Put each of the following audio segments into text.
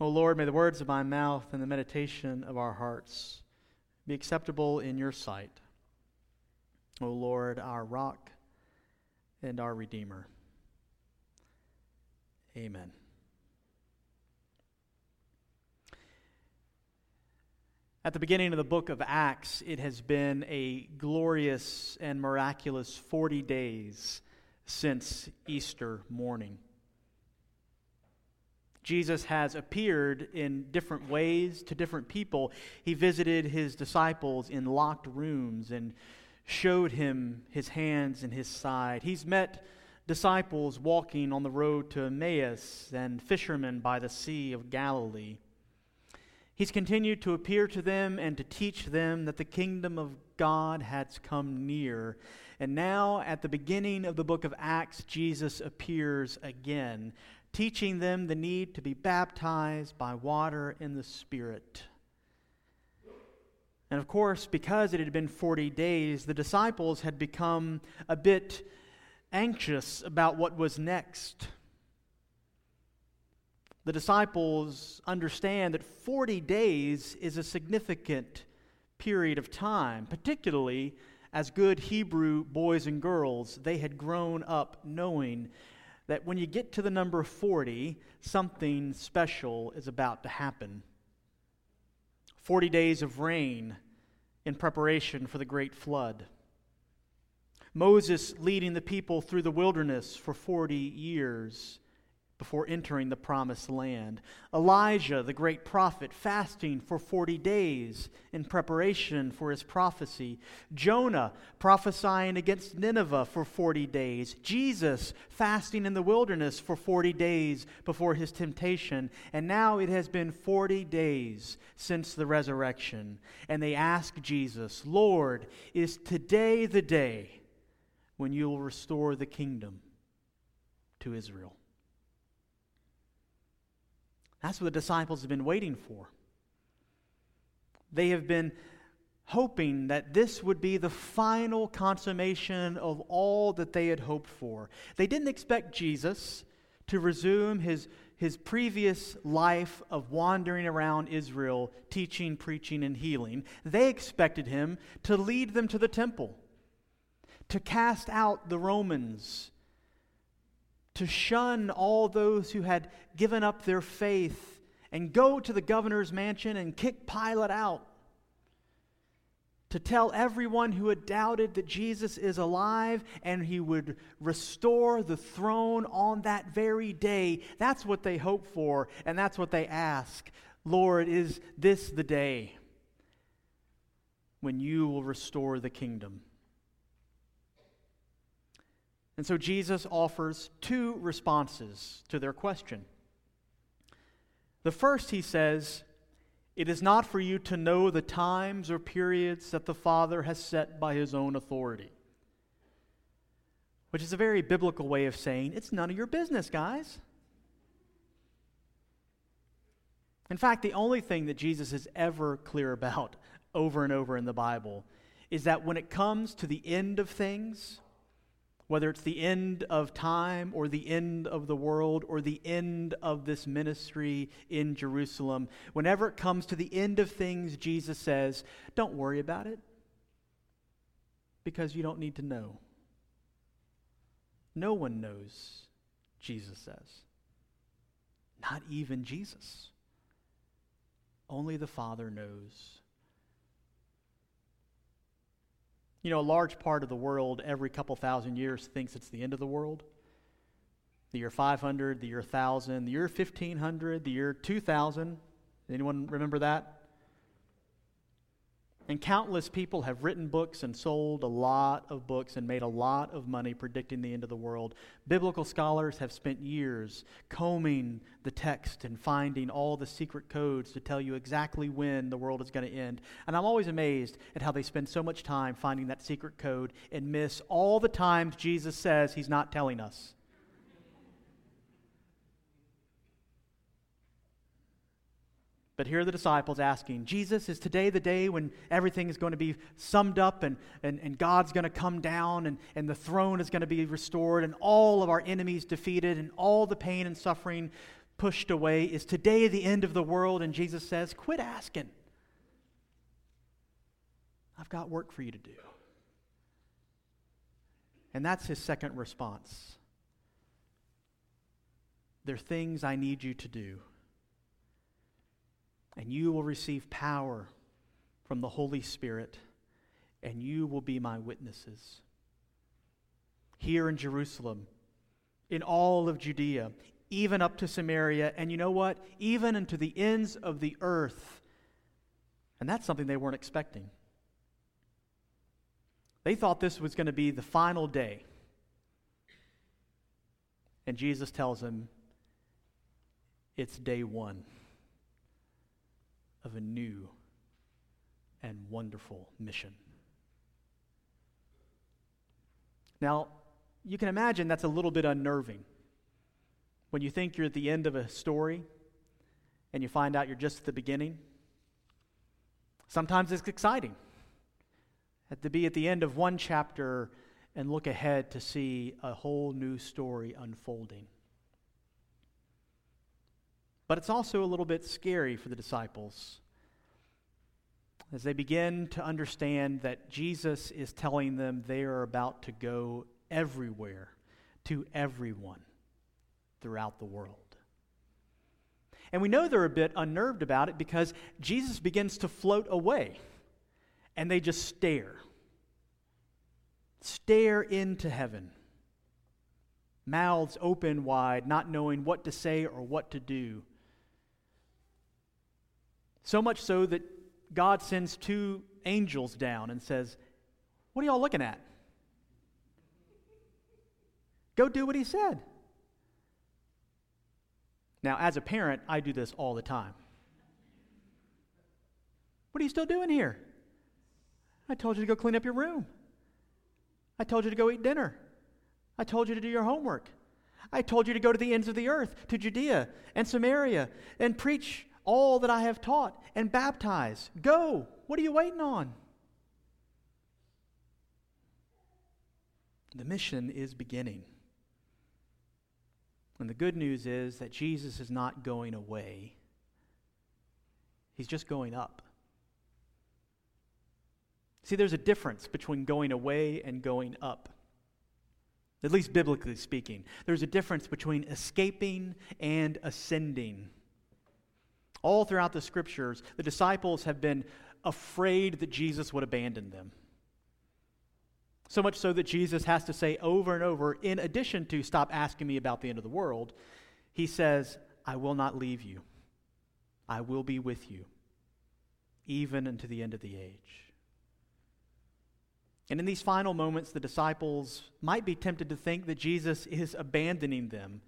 O Lord, may the words of my mouth and the meditation of our hearts be acceptable in your sight. O Lord, our rock and our Redeemer. Amen. At the beginning of the book of Acts, it has been a glorious and miraculous 40 days since Easter morning. Jesus has appeared in different ways to different people. He visited his disciples in locked rooms and showed him his hands and his side. He's met disciples walking on the road to Emmaus and fishermen by the Sea of Galilee. He's continued to appear to them and to teach them that the kingdom of God has come near. And now, at the beginning of the book of Acts, Jesus appears again, teaching them the need to be baptized by water in the Spirit. And of course, because it had been 40 days, the disciples had become a bit anxious about what was next the disciples understand that 40 days is a significant period of time, particularly as good Hebrew boys and girls. They had grown up knowing that when you get to the number 40, something special is about to happen. 40 days of rain in preparation for the great flood. Moses leading the people through the wilderness for 40 years before entering the promised land. Elijah, the great prophet, fasting for 40 days in preparation for his prophecy. Jonah, prophesying against Nineveh for 40 days. Jesus, fasting in the wilderness for 40 days before his temptation. And now it has been 40 days since the resurrection. And they ask Jesus, Lord, is today the day when you will restore the kingdom to Israel? That's what the disciples have been waiting for. They have been hoping that this would be the final consummation of all that they had hoped for. They didn't expect Jesus to resume his, his previous life of wandering around Israel, teaching, preaching, and healing. They expected him to lead them to the temple, to cast out the Romans to shun all those who had given up their faith and go to the governor's mansion and kick Pilate out. To tell everyone who had doubted that Jesus is alive and he would restore the throne on that very day. That's what they hope for, and that's what they ask. Lord, is this the day when you will restore the kingdom? And so Jesus offers two responses to their question. The first, he says, It is not for you to know the times or periods that the Father has set by his own authority. Which is a very biblical way of saying it's none of your business, guys. In fact, the only thing that Jesus is ever clear about over and over in the Bible is that when it comes to the end of things, whether it's the end of time or the end of the world or the end of this ministry in Jerusalem, whenever it comes to the end of things, Jesus says, don't worry about it because you don't need to know. No one knows, Jesus says. Not even Jesus. Only the Father knows. You know, a large part of the world every couple thousand years thinks it's the end of the world. The year 500, the year 1000, the year 1500, the year 2000. Anyone remember that? And countless people have written books and sold a lot of books and made a lot of money predicting the end of the world. Biblical scholars have spent years combing the text and finding all the secret codes to tell you exactly when the world is going to end. And I'm always amazed at how they spend so much time finding that secret code and miss all the times Jesus says he's not telling us. But here are the disciples asking, Jesus, is today the day when everything is going to be summed up and, and, and God's going to come down and, and the throne is going to be restored and all of our enemies defeated and all the pain and suffering pushed away? Is today the end of the world? And Jesus says, Quit asking. I've got work for you to do. And that's his second response. There are things I need you to do. And you will receive power from the Holy Spirit, and you will be my witnesses. Here in Jerusalem, in all of Judea, even up to Samaria, and you know what? Even into the ends of the earth. And that's something they weren't expecting. They thought this was going to be the final day. And Jesus tells them it's day one of a new and wonderful mission. Now, you can imagine that's a little bit unnerving when you think you're at the end of a story and you find out you're just at the beginning. Sometimes it's exciting to be at the end of one chapter and look ahead to see a whole new story unfolding. But it's also a little bit scary for the disciples as they begin to understand that Jesus is telling them they are about to go everywhere to everyone throughout the world. And we know they're a bit unnerved about it because Jesus begins to float away and they just stare. Stare into heaven, mouths open wide, not knowing what to say or what to do. So much so that God sends two angels down and says, What are y'all looking at? Go do what he said. Now, as a parent, I do this all the time. What are you still doing here? I told you to go clean up your room. I told you to go eat dinner. I told you to do your homework. I told you to go to the ends of the earth, to Judea and Samaria, and preach all that I have taught and baptize. Go. What are you waiting on? The mission is beginning. And the good news is that Jesus is not going away, He's just going up. See, there's a difference between going away and going up. At least biblically speaking, there's a difference between escaping and ascending. All throughout the scriptures, the disciples have been afraid that Jesus would abandon them. So much so that Jesus has to say over and over, in addition to stop asking me about the end of the world, he says, I will not leave you. I will be with you, even unto the end of the age. And in these final moments, the disciples might be tempted to think that Jesus is abandoning them.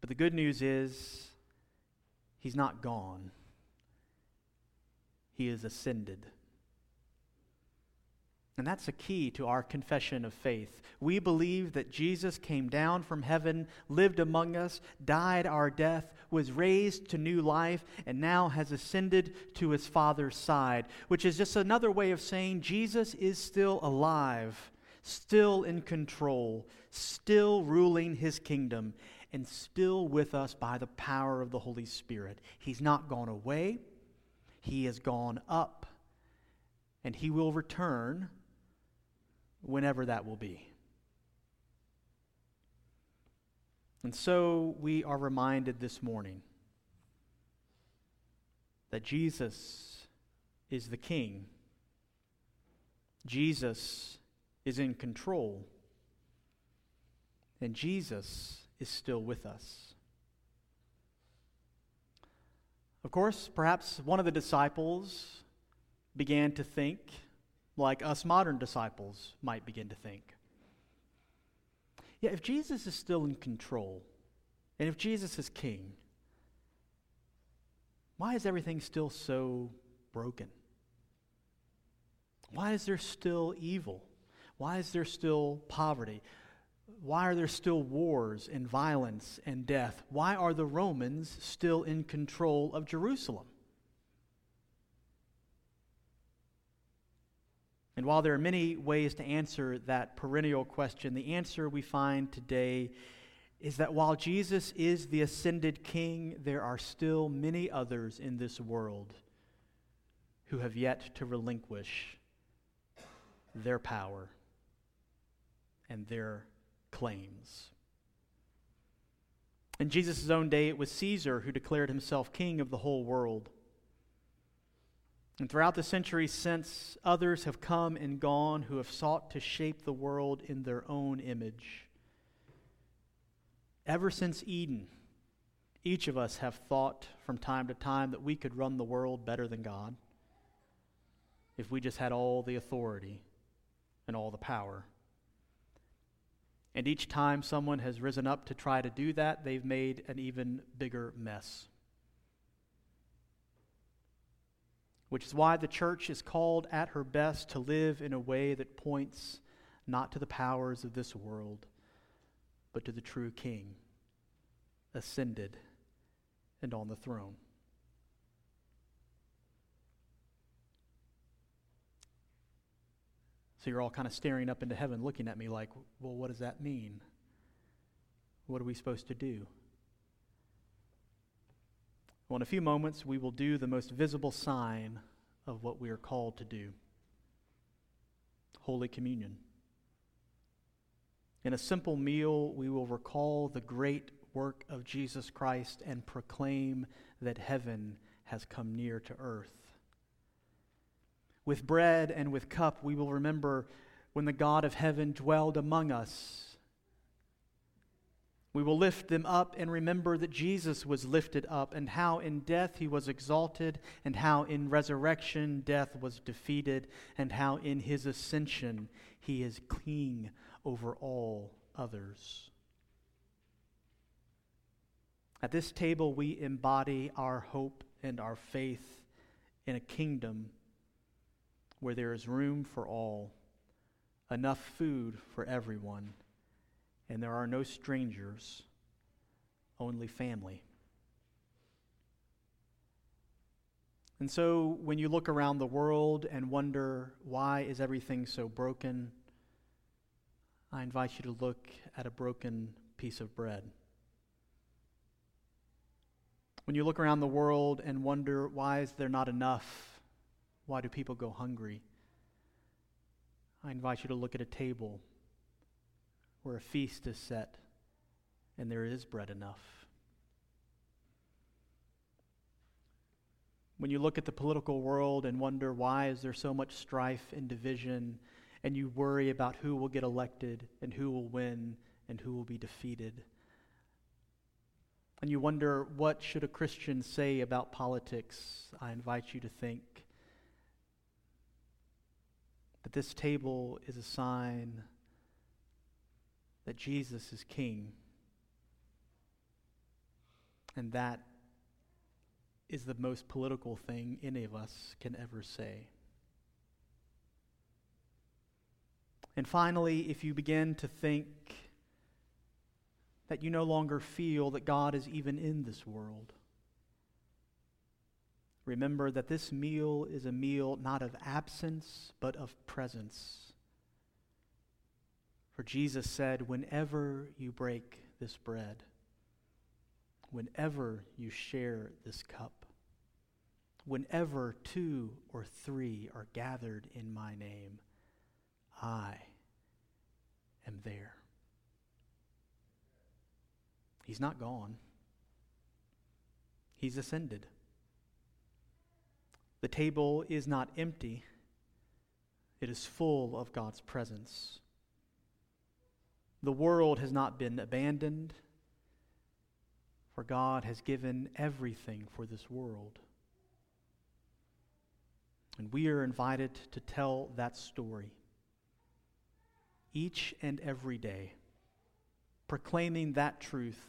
But the good news is, he's not gone, he is ascended. And that's a key to our confession of faith. We believe that Jesus came down from heaven, lived among us, died our death, was raised to new life, and now has ascended to his Father's side, which is just another way of saying Jesus is still alive, still in control, still ruling his kingdom, and still with us by the power of the Holy Spirit. He's not gone away, he has gone up, and he will return whenever that will be. And so we are reminded this morning that Jesus is the King. Jesus is in control. And Jesus is still with us. Of course, perhaps one of the disciples began to think like us modern disciples might begin to think. Yeah, if Jesus is still in control, and if Jesus is king, why is everything still so broken? Why is there still evil? Why is there still poverty? Why are there still wars and violence and death? Why are the Romans still in control of Jerusalem? And while there are many ways to answer that perennial question, the answer we find today is that while Jesus is the ascended king, there are still many others in this world who have yet to relinquish their power and their claims. In Jesus' own day, it was Caesar who declared himself king of the whole world. And throughout the centuries since, others have come and gone who have sought to shape the world in their own image. Ever since Eden, each of us have thought from time to time that we could run the world better than God if we just had all the authority and all the power. And each time someone has risen up to try to do that, they've made an even bigger mess. Which is why the church is called at her best to live in a way that points not to the powers of this world, but to the true King, ascended and on the throne. So you're all kind of staring up into heaven, looking at me like, well, what does that mean? What are we supposed to do? Well, in a few moments, we will do the most visible sign of what we are called to do Holy Communion. In a simple meal, we will recall the great work of Jesus Christ and proclaim that heaven has come near to earth. With bread and with cup, we will remember when the God of heaven dwelled among us. We will lift them up and remember that Jesus was lifted up, and how in death he was exalted, and how in resurrection death was defeated, and how in his ascension he is king over all others. At this table, we embody our hope and our faith in a kingdom where there is room for all, enough food for everyone, and there are no strangers, only family. And so when you look around the world and wonder why is everything so broken, I invite you to look at a broken piece of bread. When you look around the world and wonder why is there not enough why do people go hungry? I invite you to look at a table where a feast is set and there is bread enough. When you look at the political world and wonder why is there so much strife and division and you worry about who will get elected and who will win and who will be defeated. And you wonder what should a Christian say about politics? I invite you to think that this table is a sign that Jesus is King. And that is the most political thing any of us can ever say. And finally, if you begin to think that you no longer feel that God is even in this world, Remember that this meal is a meal not of absence, but of presence. For Jesus said, Whenever you break this bread, whenever you share this cup, whenever two or three are gathered in my name, I am there. He's not gone, He's ascended. The table is not empty, it is full of God's presence. The world has not been abandoned, for God has given everything for this world. And we are invited to tell that story each and every day, proclaiming that truth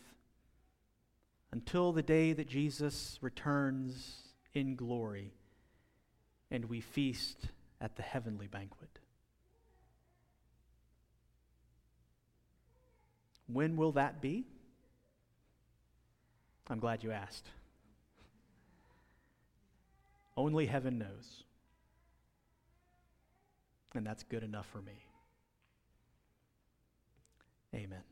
until the day that Jesus returns in glory and we feast at the heavenly banquet. When will that be? I'm glad you asked. Only heaven knows. And that's good enough for me. Amen.